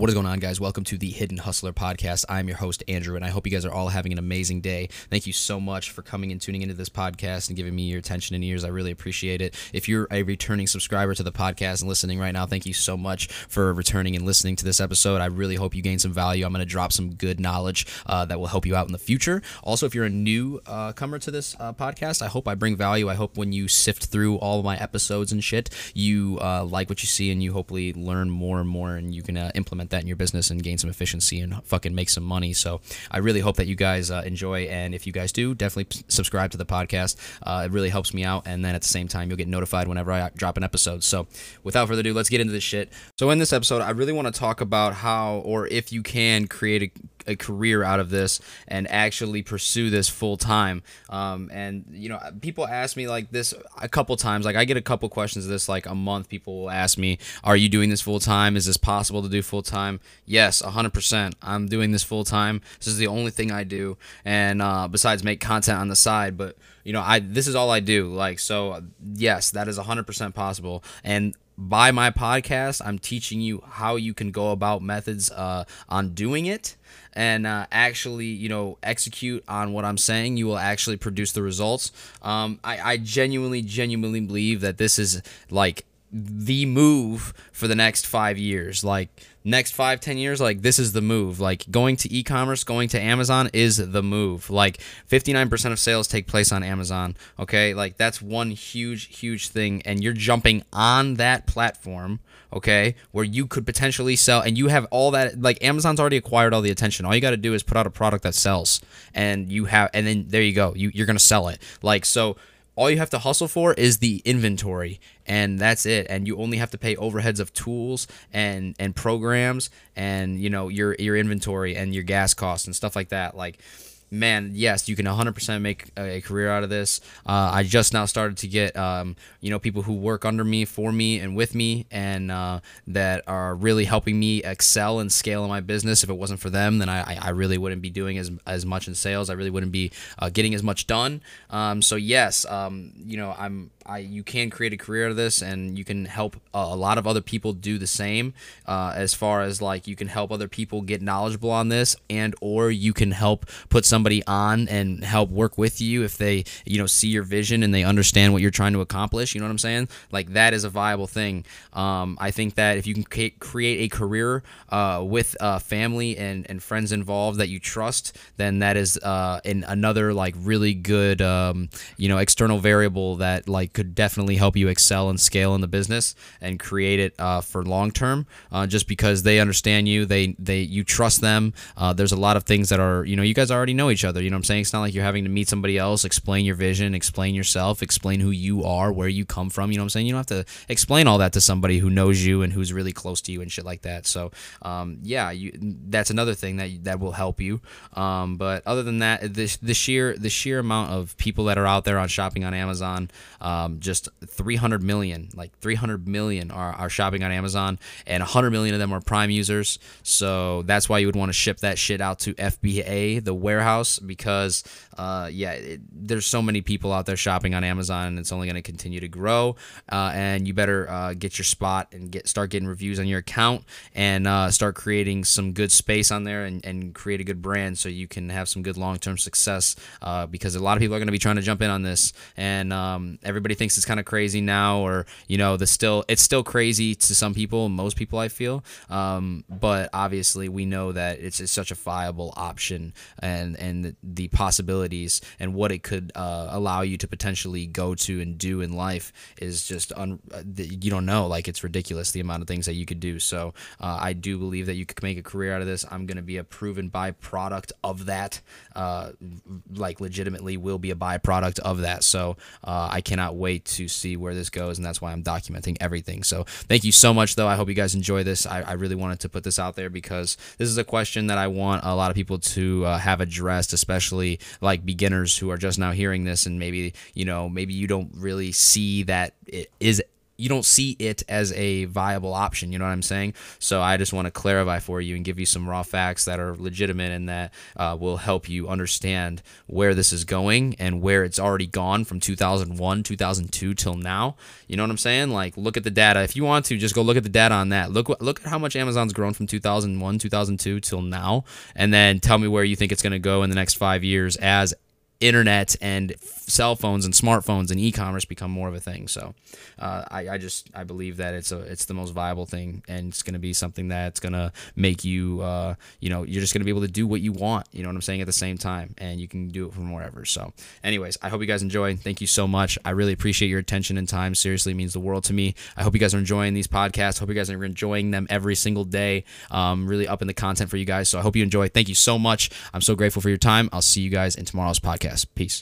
What is going on, guys? Welcome to the Hidden Hustler podcast. I'm your host, Andrew, and I hope you guys are all having an amazing day. Thank you so much for coming and tuning into this podcast and giving me your attention and ears. I really appreciate it. If you're a returning subscriber to the podcast and listening right now, thank you so much for returning and listening to this episode. I really hope you gain some value. I'm going to drop some good knowledge uh, that will help you out in the future. Also, if you're a new uh, comer to this uh, podcast, I hope I bring value. I hope when you sift through all my episodes and shit, you uh, like what you see and you hopefully learn more and more and you can uh, implement that in your business and gain some efficiency and fucking make some money. So I really hope that you guys uh, enjoy. And if you guys do, definitely subscribe to the podcast. Uh, it really helps me out. And then at the same time, you'll get notified whenever I drop an episode. So without further ado, let's get into this shit. So in this episode, I really want to talk about how, or if you can create a a career out of this and actually pursue this full time. Um, and you know, people ask me like this a couple times. Like I get a couple questions of this like a month. People will ask me, "Are you doing this full time? Is this possible to do full time?" Yes, 100%. I'm doing this full time. This is the only thing I do, and uh, besides make content on the side, but you know, I this is all I do. Like so, yes, that is 100% possible. And by my podcast, I'm teaching you how you can go about methods uh, on doing it and uh, actually, you know, execute on what I'm saying. You will actually produce the results. Um, I, I genuinely, genuinely believe that this is like the move for the next five years. Like next five, ten years, like this is the move. Like going to e-commerce, going to Amazon is the move. Like 59% of sales take place on Amazon. Okay, like that's one huge, huge thing, and you're jumping on that platform. Okay, where you could potentially sell, and you have all that. Like Amazon's already acquired all the attention. All you got to do is put out a product that sells, and you have, and then there you go. You you're gonna sell it. Like so all you have to hustle for is the inventory and that's it. And you only have to pay overheads of tools and and programs and you know your your inventory and your gas costs and stuff like that. Like man, yes, you can 100% make a career out of this. Uh, I just now started to get, um, you know, people who work under me, for me, and with me, and uh, that are really helping me excel and scale in my business. If it wasn't for them, then I, I really wouldn't be doing as, as much in sales. I really wouldn't be uh, getting as much done. Um, so yes, um, you know, I'm I you can create a career out of this, and you can help a lot of other people do the same. Uh, as far as like you can help other people get knowledgeable on this, and or you can help put somebody on and help work with you if they you know see your vision and they understand what you're trying to accomplish. You know what I'm saying? Like that is a viable thing. Um, I think that if you can create a career uh, with uh, family and and friends involved that you trust, then that is uh, in another like really good um, you know external variable that like could definitely help you excel and scale in the business and create it uh, for long term. Uh, just because they understand you, they they you trust them. Uh, there's a lot of things that are you know you guys already know each other. You know what I'm saying? It's not like you're having to meet somebody else, explain your vision, explain yourself, explain who you are, where you come from. You know what I'm saying? You don't have to explain all that to somebody who knows you and who's really close to you and shit like that. So um, yeah, you, that's another thing that that will help you. Um, but other than that, the, the sheer the sheer amount of people that are out there on shopping on Amazon. Um, just 300 million, like 300 million are, are shopping on Amazon, and 100 million of them are Prime users. So that's why you would want to ship that shit out to FBA, the warehouse, because uh, yeah, it, there's so many people out there shopping on Amazon, and it's only going to continue to grow. Uh, and you better uh, get your spot and get start getting reviews on your account and uh, start creating some good space on there and, and create a good brand so you can have some good long term success. Uh, because a lot of people are going to be trying to jump in on this, and um, everybody thinks it's kind of crazy now, or you know, the still it's still crazy to some people, most people I feel. Um, but obviously, we know that it's, it's, such a viable option, and and the, the possibilities and what it could uh, allow you to potentially go to and do in life is just un, uh, you don't know. Like it's ridiculous the amount of things that you could do. So uh, I do believe that you could make a career out of this. I'm going to be a proven byproduct of that. Uh, like legitimately will be a byproduct of that. So uh, I cannot wait wait to see where this goes, and that's why I'm documenting everything. So thank you so much, though. I hope you guys enjoy this. I, I really wanted to put this out there because this is a question that I want a lot of people to uh, have addressed, especially like beginners who are just now hearing this, and maybe you know maybe you don't really see that it is you don't see it as a viable option. You know what I'm saying? So I just want to clarify for you and give you some raw facts that are legitimate and that uh, will help you understand where this is going and where it's already gone from 2001, 2002 till now. You know what I'm saying? Like, look at the data. If you want to, just go look at the data on that. Look, look at how much Amazon's grown from 2001, 2002 till now, and then tell me where you think it's going to go in the next five years as internet and cell phones and smartphones and e-commerce become more of a thing. So uh, I, I, just I believe that it's a it's the most viable thing, and it's going to be something that's going to make you uh, you know you're just going to be able to do what you want. You know what I'm saying at the same time, and you can do it from wherever. So, anyways, I hope you guys enjoy. Thank you so much. I really appreciate your attention and time. Seriously, means the world to me. I hope you guys are enjoying these podcasts. Hope you guys are enjoying them every single day. Um, really up in the content for you guys. So I hope you enjoy. Thank you so much. I'm so grateful for your time. I'll see you guys in tomorrow's podcast podcast. Peace.